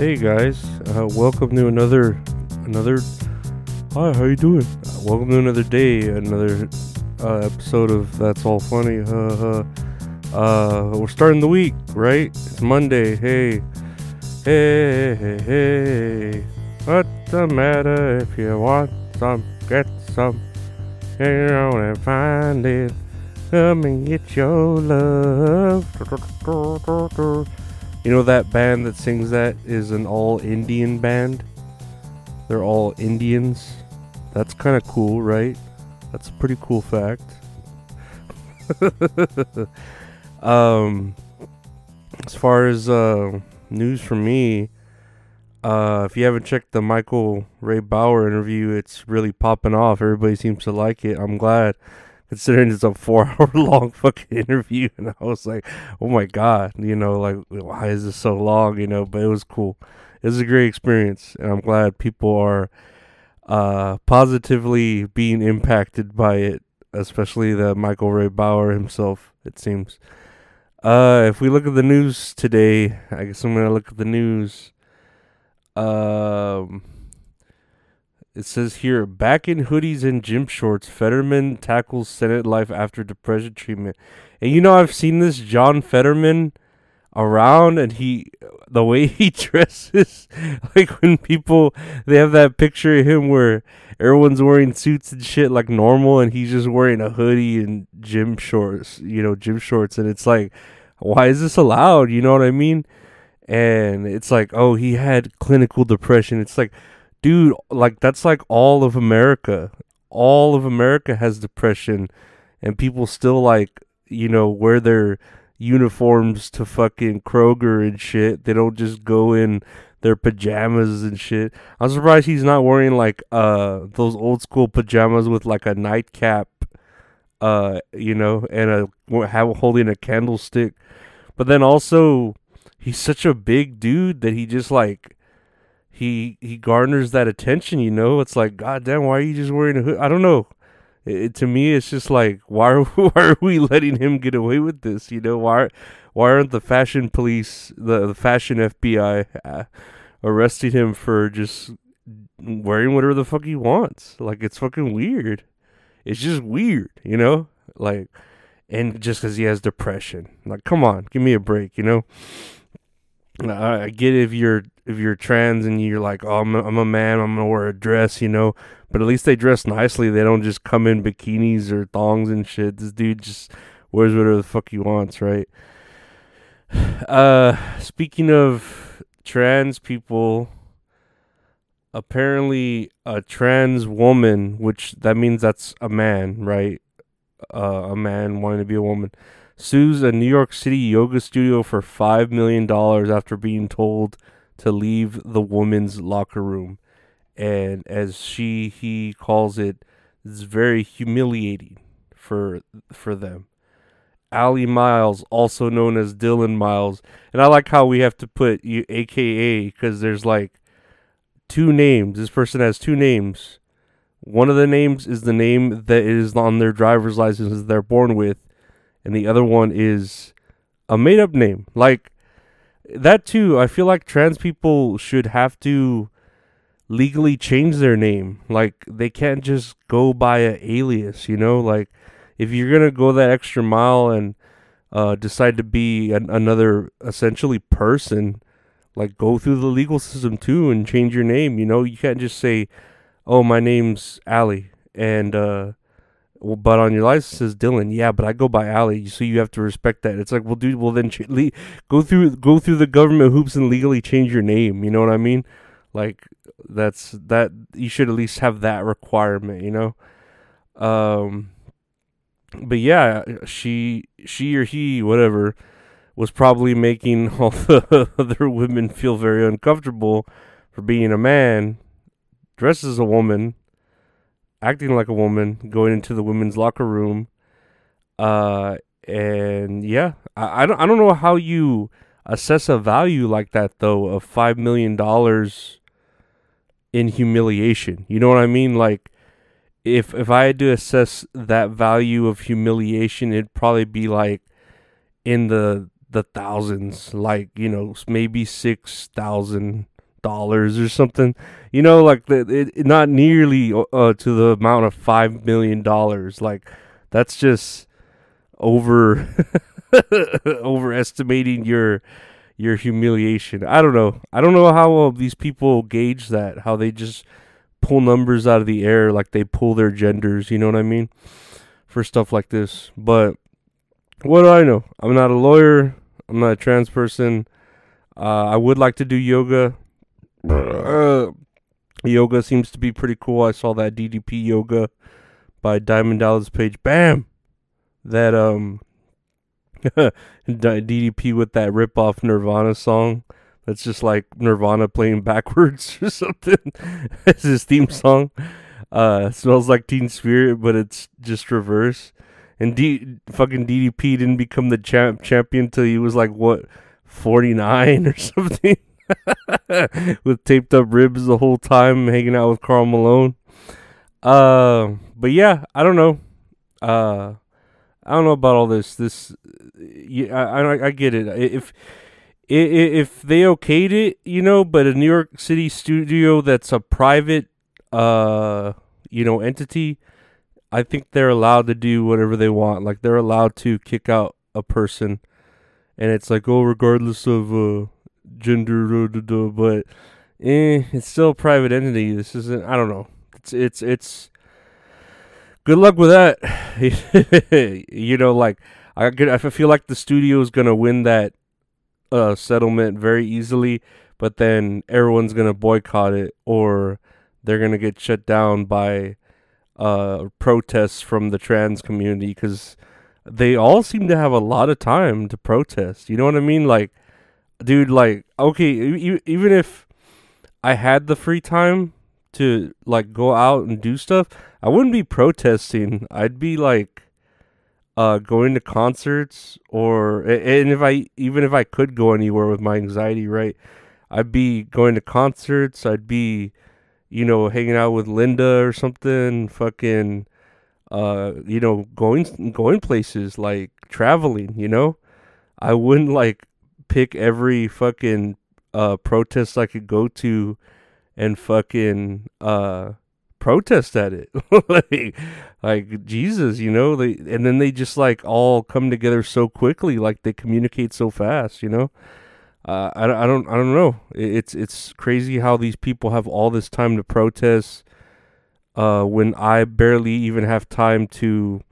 Hey guys, uh, welcome to another another. Hi, how you doing? Uh, welcome to another day, another uh, episode of That's All Funny. Uh, we're starting the week, right? It's Monday. Hey, hey, hey, hey. What's the matter if you want some? Get some. You know and find it. Come and get your love. You know that band that sings that is an all Indian band? They're all Indians. That's kind of cool, right? That's a pretty cool fact. um as far as uh news from me, uh if you haven't checked the Michael Ray Bauer interview, it's really popping off. Everybody seems to like it. I'm glad considering it's a four hour long fucking interview. And i was like oh my god you know like why is this so long you know? But it was cool. It was a great experience. And i'm glad people are uh positively being impacted by it especially the michael ray bauer himself it seems. Uh if we look at the news today i guess i'm gonna look at the news. Um it says here, back in hoodies and gym shorts, Fetterman tackles Senate life after depression treatment. And you know, I've seen this John Fetterman around, and he, the way he dresses, like when people they have that picture of him where everyone's wearing suits and shit like normal, and he's just wearing a hoodie and gym shorts, you know, gym shorts, and it's like, why is this allowed? You know what I mean? And it's like, oh, he had clinical depression. It's like dude, like that's like all of America. All of America has depression, and people still like you know wear their uniforms to fucking Kroger and shit. They don't just go in their pajamas and shit. I'm surprised he's not wearing like uh those old school pajamas with like a nightcap, uh, you know, and a have holding a candlestick. But then also, he's such a big dude that he just like he he garners that attention. You know, it's like, God damn, why are you just wearing a hood? I don't know. It, to me, it's just like, why are why are we letting him get away with this? You know, why why aren't the fashion police, the, the fashion FBI, uh, arresting him for just wearing whatever the fuck he wants? Like, it's fucking weird. It's just weird, you know, like, and just because he has depression, like, come on, give me a break, you know. I, get if you're if you're trans and you're like, oh, I'm a, I'm a man, I'm gonna wear a dress, you know. But at least they dress nicely. They don't just come in bikinis or thongs and shit. This dude just wears whatever the fuck he wants, right? Uh, speaking of trans people, apparently a trans woman, which that means that's a man, right? Uh, a man wanting to be a woman sues a New York City yoga studio for $5 million after being told to leave the woman's locker room. And as she he calls it, it's very humiliating for for them. Ali Miles, also known as Dylan Miles, and I like how we have to put you AKA because there's like two names. This person has two names. One of the names is the name that is on their driver's license they're born with, and the other one is a made up name. Like that too, I feel like trans people should have to legally change their name. Like they can't just go by a alias, you know? Like if you're going to go that extra mile and uh, decide to be an, another essentially person, like go through the legal system too and change your name, you know? You can't just say, "Oh, my name's Ali." And uh but on your license says Dylan. Yeah, but I go by Ali, so you have to respect that. It's like, well, dude, well then ch- le- go through go through the government hoops and legally change your name. You know what I mean? Like that's that you should at least have that requirement. You know. Um. But yeah, she she or he whatever was probably making all the other women feel very uncomfortable for being a man dressed as a woman acting like a woman, going into the women's locker room. Uh, and yeah, I, I don't I don't know how you assess a value like that though of five million dollars in humiliation. You know what I mean? Like if if I had to assess that value of humiliation, it'd probably be like in the the thousands, like you know maybe six thousand dollars or something. You know, like the, it, not nearly uh, to the amount of five million dollars. Like that's just over overestimating your your humiliation. I don't know. I don't know how uh, these people gauge that. How they just pull numbers out of the air like they pull their genders. You know what I mean? For stuff like this, but what do I know? I'm not a lawyer. I'm not a trans person. Uh, I would like to do yoga. Uh, yoga seems to be pretty cool. I saw that DDP yoga by Diamond Dallas Page. Bam! That um DDP with that rip off Nirvana song. That's just like Nirvana playing backwards or something. it's his theme song. Uh, smells like Teen Spirit, but it's just reverse. And D fucking DDP didn't become the champ champion till he was like what forty nine or something, with taped up ribs the whole time, hanging out with Karl Malone. Uh, but yeah, I don't know. Uh, I don't know about all this. This, yeah, I, I, I get it. If if they okayed it, you know, but a New York City studio that's a private, uh, you know, entity, I think they're allowed to do whatever they want. Like they're allowed to kick out a person, and it's like, oh, regardless of uh, gender, but eh, it's still a private entity. This isn't. I don't know. It's it's it's good luck with that. you know, like I get, I feel like the studio is gonna win that uh, settlement very easily, but then everyone's gonna boycott it or they're gonna get shut down by uh, protests from the trans community because they all seem to have a lot of time to protest. You know what I mean? Like, dude, like, okay, even if I had the free time to like go out and do stuff, I wouldn't be protesting. I'd be like uh going to concerts or and if I even if I could go anywhere with my anxiety, right? I'd be going to concerts, I'd be you know hanging out with Linda or something, fucking uh you know going going places like traveling, you know? I wouldn't like pick every fucking uh protest I could go to and fucking uh protest at it. Like like jesus you know they and then they just like all come together so quickly like they communicate so fast you know? Uh, I, I don't I don't know. It's it's crazy how these people have all this time to protest uh, when I barely even have time to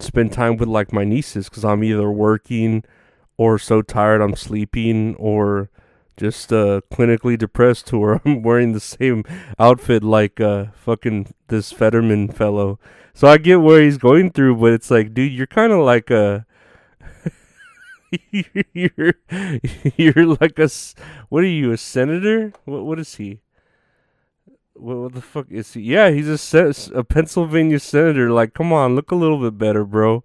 spend time with like my nieces because I'm either working or so tired I'm sleeping or just uh, clinically depressed to where I'm wearing the same outfit like uh, fucking this Fetterman fellow. So I get where he's going through, but it's like, dude, you're kind of like a. you're you're like a what are you a senator? What what is he? What, what the fuck is he? Yeah, he's a se- a Pennsylvania senator. Like, come on, look a little bit better, bro.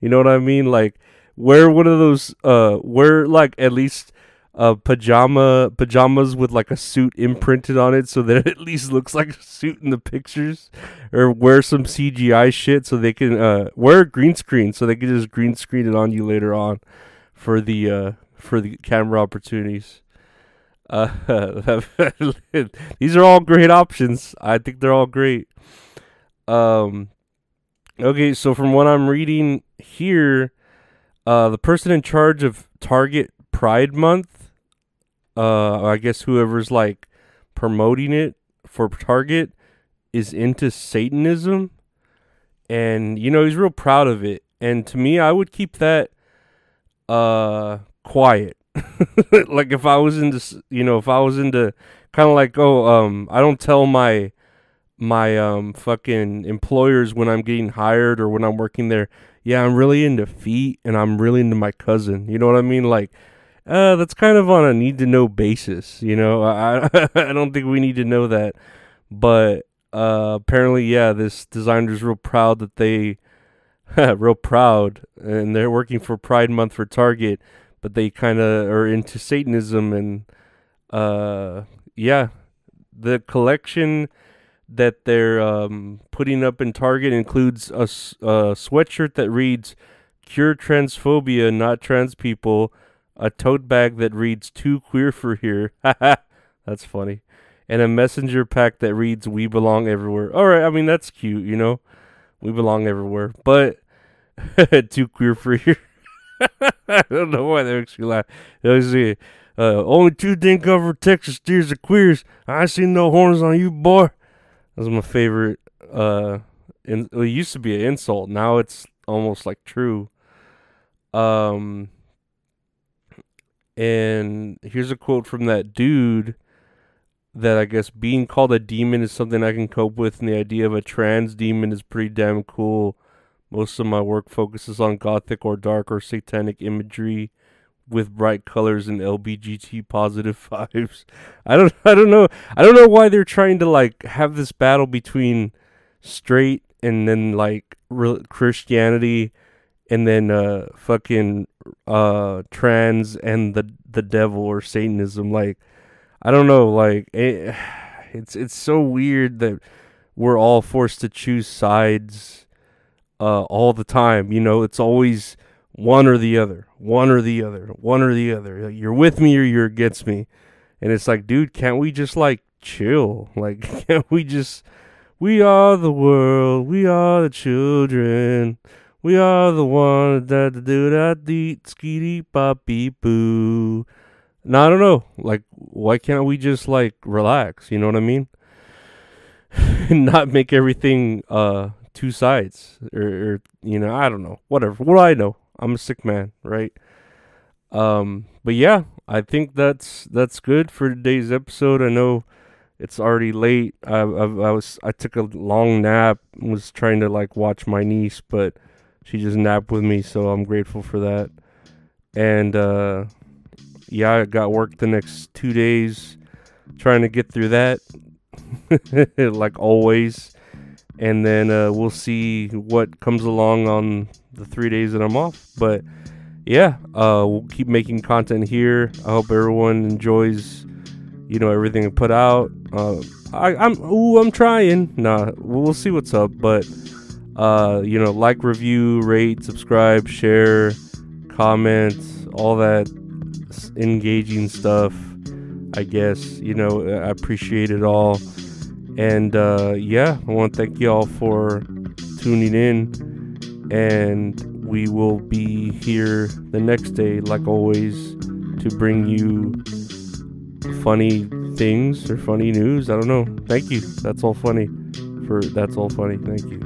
You know what I mean? Like, wear one of those. Uh, wear like at least uh, pajama pajamas with like a suit imprinted on it so that it at least looks like a suit in the pictures or wear some CGI shit so they can uh, wear a green screen so they can just green screen it on you later on for the uh, for the camera opportunities. Uh, these are all great options. I think they're all great. Um, okay, so from what I'm reading here, uh, the person in charge of Target Pride Month uh, I guess whoever's like promoting it for Target is into Satanism, and you know he's real proud of it. And to me, I would keep that uh quiet. like if I was into, you know, if I was into kind of like, oh, um, I don't tell my my um fucking employers when I'm getting hired or when I'm working there. Yeah, I'm really into feet and I'm really into my cousin. You know what I mean? Like uh, that's kind of on a need to know basis. You know, I I don't think we need to know that, but uh, apparently, yeah, this designer's real proud that they, real proud, and they're working for Pride Month for Target, but they kind of are into Satanism and, uh, yeah, the collection that they're um, putting up in Target includes a, a sweatshirt that reads "Cure transphobia, not trans people." a tote bag that reads "Too queer for here." That's funny. And a messenger pack that reads "We belong everywhere." All right, I mean that's cute, you know. We belong everywhere, but too queer for here. I don't know why that makes me laugh. Let's see. Uh, only two didn't cover Texas steers are queers. I ain't seen no horns on you, boy. That's my favorite. Uh, in, it used to be an insult. Now it's almost like true. Um, and here's a quote from that dude that I guess being called a demon is something I can cope with, and the idea of a trans demon is pretty damn cool. Most of my work focuses on gothic or dark or satanic imagery with bright colors and LBGT positive vibes. I don't I don't know. I don't know why they're trying to like have this battle between straight and then like Christianity and then uh fucking uh trans and the the devil or satanism like I don't know like it, it's it's so weird that we're all forced to choose sides uh all the time you know it's always one or the other one or the other one or the other you're with me or you're against me and it's like dude can't we just like chill like can't we just we are the world we are the children we are the ones that do that deep skitty poppy boo. No, I don't know. Like, why can't we just like relax? You know what I mean? Not make everything uh two sides, or, or you know, I don't know. Whatever. What do I know? I'm a sick man, right? Um, but yeah, I think that's that's good for today's episode. I know it's already late. I, I, I was I took a long nap. Was trying to like watch my niece, but she just napped with me, so I'm grateful for that. And uh, yeah, I got work the next two days, trying to get through that, like always. And then uh, we'll see what comes along on the three days that I'm off. But yeah, uh, we'll keep making content here. I hope everyone enjoys, you know, everything I put out. Uh, I, I'm ooh, I'm trying. Nah, we'll see what's up, but uh, you know, like, review, rate, subscribe, share, comment, all that engaging stuff. I guess you know I appreciate it all, and uh, yeah, I want to thank you all for tuning in, and we will be here the next day, like always, to bring you funny things or funny news. I don't know. Thank you. That's all funny. For that's all funny. Thank you.